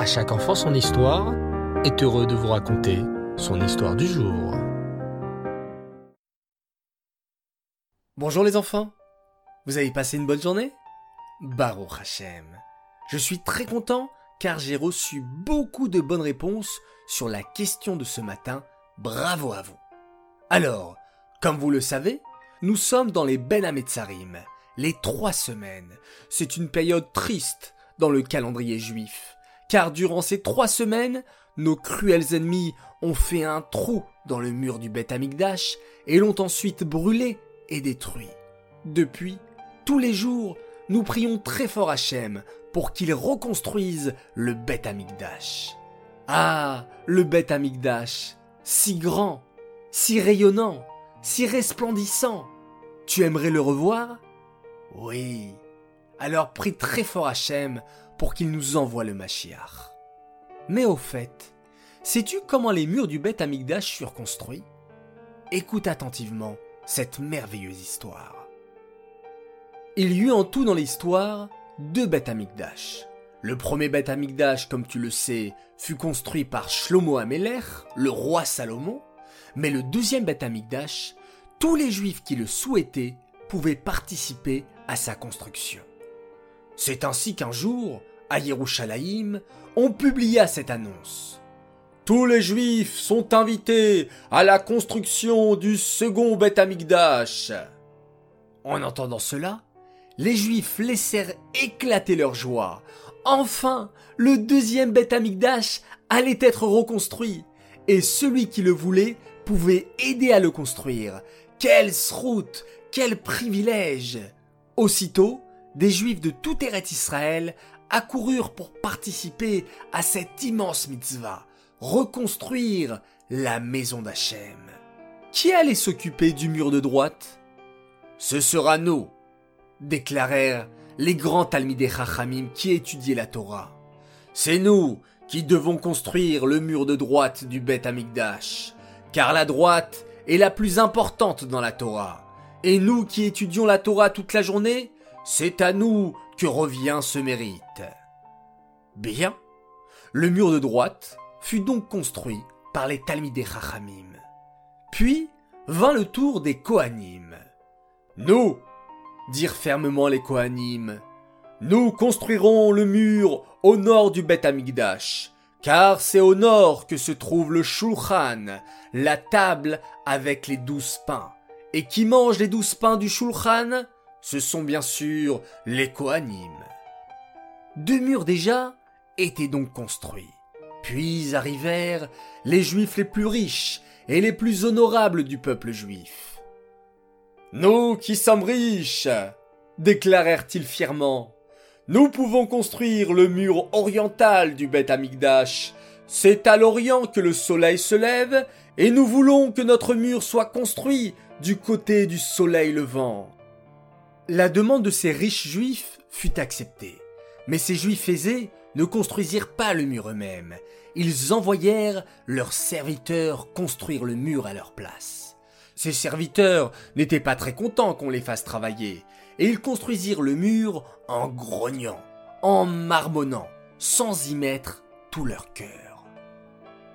À chaque enfant son histoire est heureux de vous raconter son histoire du jour. Bonjour les enfants, vous avez passé une bonne journée? Baruch Hashem. Je suis très content car j'ai reçu beaucoup de bonnes réponses sur la question de ce matin. Bravo à vous. Alors, comme vous le savez, nous sommes dans les Ben Ametzarim, les trois semaines. C'est une période triste dans le calendrier juif, car durant ces trois semaines, nos cruels ennemis ont fait un trou dans le mur du Beth Amikdash et l'ont ensuite brûlé et détruit. Depuis, tous les jours, nous prions très fort Hachem pour qu'il reconstruise le Beth Amikdash. Ah, le Beth Amikdash, si grand, si rayonnant, si resplendissant. Tu aimerais le revoir? Oui. Alors prie très fort Hachem pour qu'il nous envoie le Mashiach. Mais au fait, sais-tu comment les murs du Beth Amikdash furent construits? Écoute attentivement cette merveilleuse histoire. Il y eut en tout dans l'histoire deux Beth Amikdash. Le premier Beth Amikdash, comme tu le sais, fut construit par Shlomo Amelech, le roi Salomon, mais le deuxième Beth Amikdash, tous les juifs qui le souhaitaient pouvaient participer à sa construction. C'est ainsi qu'un jour, à Yerushalayim, on publia cette annonce. Tous les juifs sont invités à la construction du second Beth Amikdash. En entendant cela, les juifs laissèrent éclater leur joie. Enfin, le deuxième Beth Amikdash allait être reconstruit, et celui qui le voulait pouvait aider à le construire. Quelle route, quel privilège Aussitôt, des juifs de tout Eretz Israël accoururent pour participer à cette immense mitzvah, reconstruire la maison d'Hachem. Qui allait s'occuper du mur de droite? Ce sera nous, déclarèrent les grands Talmidei Chachamim qui étudiaient la Torah. C'est nous qui devons construire le mur de droite du Beth Amikdash, car la droite est la plus importante dans la Torah. Et nous qui étudions la Torah toute la journée, c'est à nous que revient ce mérite. Bien, le mur de droite fut donc construit par les Talmidei Chachamim. Puis vint le tour des Kohanim. Nous, dirent fermement les Kohanim. Nous construirons le mur au nord du Beth Amikdash, car c'est au nord que se trouve le Shulchan, la table avec les douze pains. Et qui mange les douze pains du Shulchan? Ce sont bien sûr les Kohanim. Deux murs déjà étaient donc construits. Puis arrivèrent les Juifs les plus riches et les plus honorables du peuple juif. Nous qui sommes riches, déclarèrent-ils fièrement, nous pouvons construire le mur oriental du Beth Amikdash. C'est à l'orient que le soleil se lève, et nous voulons que notre mur soit construit du côté du soleil levant. La demande de ces riches juifs fut acceptée, mais ces juifs aisés ne construisirent pas le mur eux-mêmes, ils envoyèrent leurs serviteurs construire le mur à leur place. Ses serviteurs n'étaient pas très contents qu'on les fasse travailler, et ils construisirent le mur en grognant, en marmonnant, sans y mettre tout leur cœur.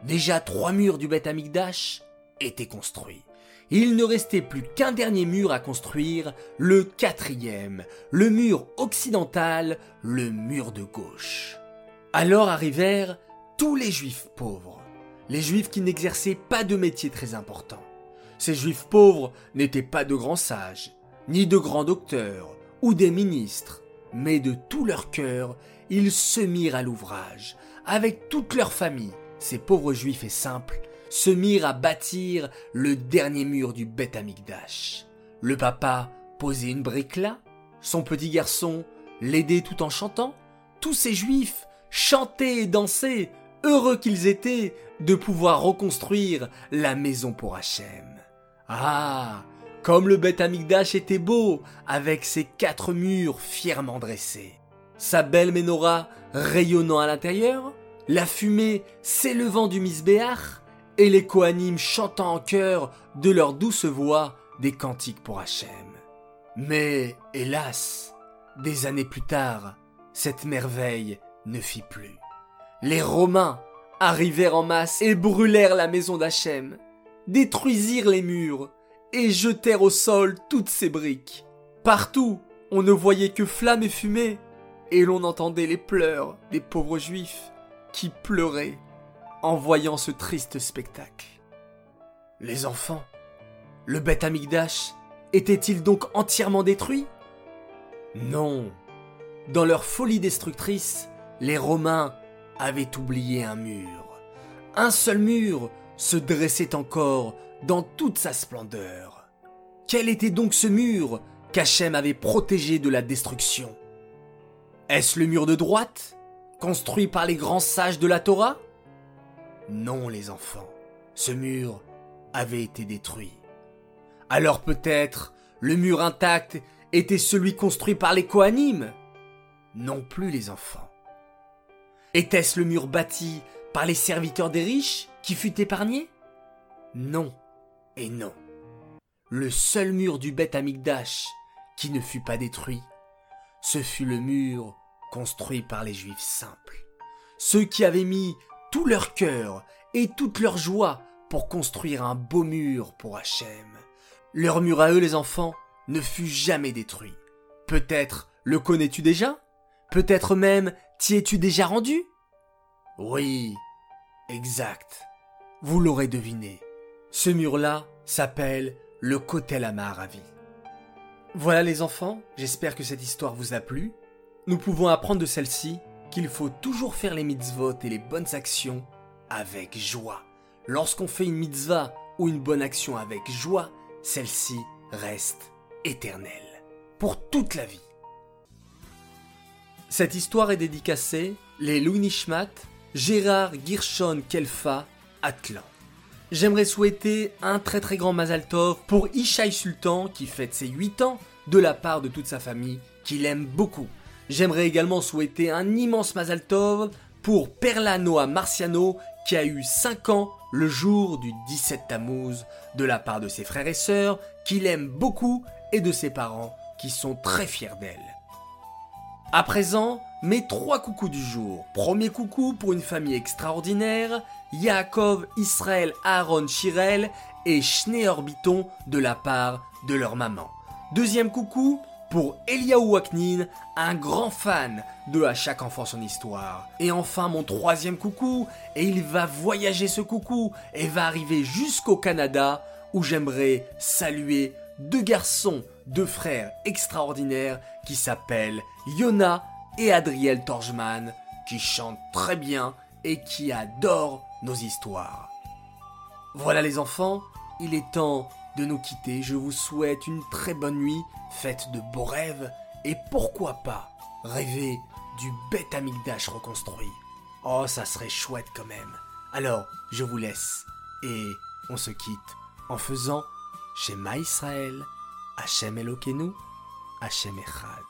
Déjà trois murs du Beth Amikdash étaient construits. Il ne restait plus qu'un dernier mur à construire, le quatrième, le mur occidental, le mur de gauche. Alors arrivèrent tous les juifs pauvres, les juifs qui n'exerçaient pas de métier très important. Ces juifs pauvres n'étaient pas de grands sages, ni de grands docteurs, ou des ministres, mais de tout leur cœur, ils se mirent à l'ouvrage, avec toute leur famille, ces pauvres juifs et simples, se mirent à bâtir le dernier mur du Beth Amikdash. Le papa posait une brique là, son petit garçon l'aidait tout en chantant, tous ces juifs chantaient et dansaient, heureux qu'ils étaient de pouvoir reconstruire la maison pour Hachem. Ah Comme le Beth Amikdash était beau, avec ses quatre murs fièrement dressés. Sa belle menorah rayonnant à l'intérieur, la fumée s'élevant du misbéach, et les Kohanim chantant en chœur de leur douce voix des cantiques pour Hachem. Mais, hélas, des années plus tard, cette merveille ne fit plus. les Romains arrivèrent en masse et brûlèrent la maison d'Hachem, détruisirent les murs et jetèrent au sol toutes ses briques. Partout, on ne voyait que flammes et fumée, et l'on entendait les pleurs des pauvres juifs qui pleuraient en voyant ce triste spectacle. Les enfants, le bête Amigdash était-il donc entièrement détruit Non. Dans leur folie destructrice, les Romains avaient oublié un mur. Un seul mur se dressait encore dans toute sa splendeur. Quel était donc ce mur qu'Hachem avait protégé de la destruction? Est-ce le mur de droite, construit par les grands sages de la Torah? Non, les enfants, ce mur avait été détruit. Alors peut-être le mur intact était celui construit par les Kohanim Non plus les enfants. Était-ce le mur bâti par les serviteurs des riches qui fut épargné? Non et non. Le seul mur du Beth Amigdash qui ne fut pas détruit, ce fut le mur construit par les Juifs simples, ceux qui avaient mis leur cœur et toute leur joie pour construire un beau mur pour Hachem. Leur mur à eux, les enfants, ne fut jamais détruit. Peut-être le connais-tu déjà? Peut-être même t'y es-tu déjà rendu? Oui, exact. Vous l'aurez deviné. Ce mur-là s'appelle le Kotel Amaravi. Voilà les enfants, j'espère que cette histoire vous a plu. Nous pouvons apprendre de celle-ci qu'il faut toujours faire les mitzvot et les bonnes actions avec joie. Lorsqu'on fait une mitzvah ou une bonne action avec joie, celle-ci reste éternelle, pour toute la vie. Cette histoire est dédicacée les Nishmat, Gérard Girshon Kelfa, Atlan. J'aimerais souhaiter un très très grand Mazal Tov pour Ishaï Sultan qui fête ses 8 ans de la part de toute sa famille qu'il aime beaucoup. J'aimerais également souhaiter un immense Mazal Tov pour Perla Noah Marciano qui a eu 5 ans le jour du 17 Tammuz de la part de ses frères et sœurs qu'il aime beaucoup et de ses parents qui sont très fiers d'elle. À présent, mes trois coucous du jour. Premier coucou pour une famille extraordinaire, Yaakov, Israël, Aaron, Shirel et Schnee Orbiton de la part de leur maman. Deuxième coucou pour Eliaou Waknin, un grand fan de À chaque enfant son histoire. Et enfin mon troisième coucou, et il va voyager ce coucou et va arriver jusqu'au Canada où j'aimerais saluer deux garçons, deux frères extraordinaires qui s'appellent Yona et Adriel Torjman, qui chantent très bien et qui adorent nos histoires. Voilà les enfants, il est temps de nous quitter. Je vous souhaite une très bonne nuit, faites de beaux rêves et pourquoi pas rêver du bête reconstruit. Oh, ça serait chouette quand même. Alors, je vous laisse et on se quitte en faisant Shema Israël, Hachem Elokeinu, Hachem Echad.